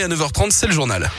et à 9h30, c'est le journal.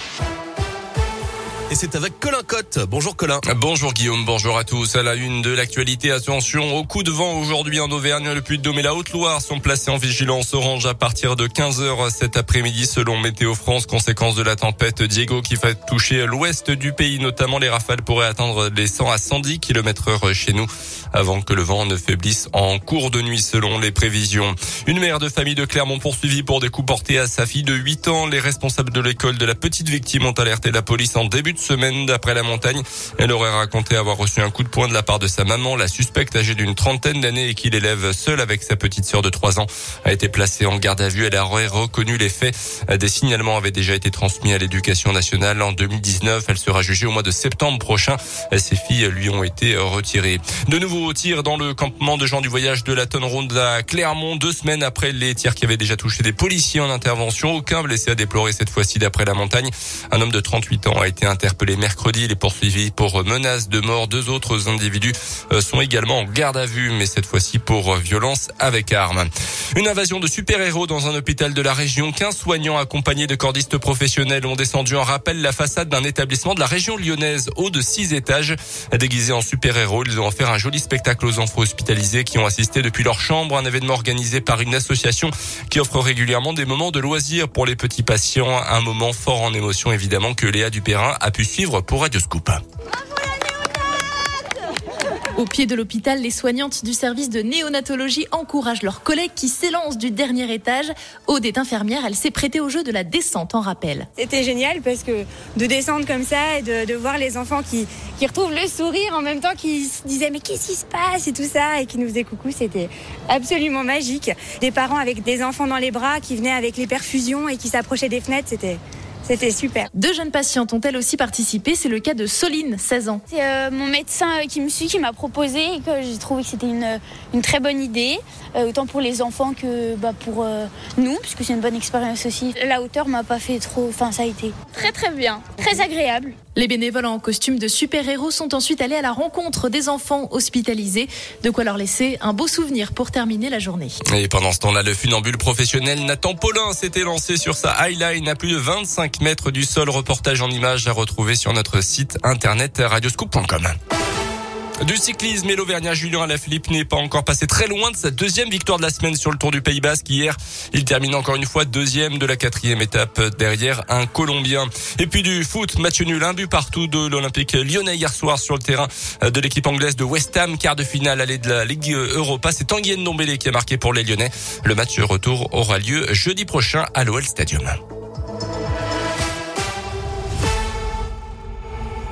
Et c'est avec Colin Cotte. Bonjour Colin. Bonjour Guillaume, bonjour à tous. À la une de l'actualité, attention au coup de vent aujourd'hui en Auvergne, le Puy-de-Dôme et la Haute-Loire sont placés en vigilance orange à partir de 15h cet après-midi selon Météo France, conséquence de la tempête Diego qui va toucher l'ouest du pays, notamment les rafales pourraient atteindre les 100 à 110 km heure chez nous avant que le vent ne faiblisse en cours de nuit selon les prévisions. Une mère de famille de Clermont poursuivie pour des coups portés à sa fille de 8 ans. Les responsables de l'école de la petite victime ont alerté la police en début de semaine d'après la montagne. Elle aurait raconté avoir reçu un coup de poing de la part de sa maman. La suspecte âgée d'une trentaine d'années et qui l'élève seule avec sa petite sœur de 3 ans a été placée en garde à vue. Elle aurait reconnu les faits. Des signalements avaient déjà été transmis à l'éducation nationale en 2019. Elle sera jugée au mois de septembre prochain. Ses filles lui ont été retirées. De nouveau tirs dans le campement de gens du voyage de la Tonne Ronde à Clermont, deux semaines après les tirs qui avaient déjà touché des policiers en intervention. Aucun blessé à déplorer cette fois-ci d'après la montagne. Un homme de 38 ans a été interpellé interpellé mercredi. Il est poursuivi pour menace de mort. Deux autres individus euh, sont également en garde à vue, mais cette fois-ci pour violence avec arme. Une invasion de super-héros dans un hôpital de la région. 15 soignants accompagnés de cordistes professionnels ont descendu en rappel la façade d'un établissement de la région lyonnaise, haut de 6 étages. Déguisés en super-héros, ils ont offert un joli spectacle aux enfants hospitalisés qui ont assisté depuis leur chambre un événement organisé par une association qui offre régulièrement des moments de loisirs pour les petits patients. Un moment fort en émotion évidemment que Léa Dupérin a pu suivre pour Radio Scoop. Au pied de l'hôpital, les soignantes du service de néonatologie encouragent leurs collègues qui s'élancent du dernier étage. Aude est infirmière, elle s'est prêtée au jeu de la descente en rappel. C'était génial parce que de descendre comme ça et de, voir les enfants qui, qui retrouvent le sourire en même temps qu'ils se disaient mais qu'est-ce qui se passe et tout ça et qui nous faisaient coucou, c'était absolument magique. Des parents avec des enfants dans les bras qui venaient avec les perfusions et qui s'approchaient des fenêtres, c'était c'était super. Deux jeunes patientes ont elles aussi participé? C'est le cas de Soline, 16 ans. C'est euh, mon médecin euh, qui me suit qui m'a proposé et que j'ai trouvé que c'était une, euh, une, très bonne idée, autant pour les enfants que bah, pour nous, puisque c'est une bonne expérience aussi. La hauteur m'a pas fait trop. Enfin, ça a été très très bien, très agréable. Les bénévoles en costume de super-héros sont ensuite allés à la rencontre des enfants hospitalisés. De quoi leur laisser un beau souvenir pour terminer la journée. Et pendant ce temps-là, le funambule professionnel Nathan Paulin s'était lancé sur sa highline à plus de 25 mètres du sol. Reportage en images à retrouver sur notre site internet radioscoop.com. Du cyclisme et l'Auvergnat Julien Alaphilippe n'est pas encore passé très loin de sa deuxième victoire de la semaine sur le Tour du Pays Basque hier. Il termine encore une fois deuxième de la quatrième étape derrière un Colombien. Et puis du foot, match nul, un but partout de l'Olympique lyonnais hier soir sur le terrain de l'équipe anglaise de West Ham, quart de finale allée de la Ligue Europa. C'est Tanguy Ndombele qui a marqué pour les Lyonnais. Le match retour aura lieu jeudi prochain à l'OL Stadium.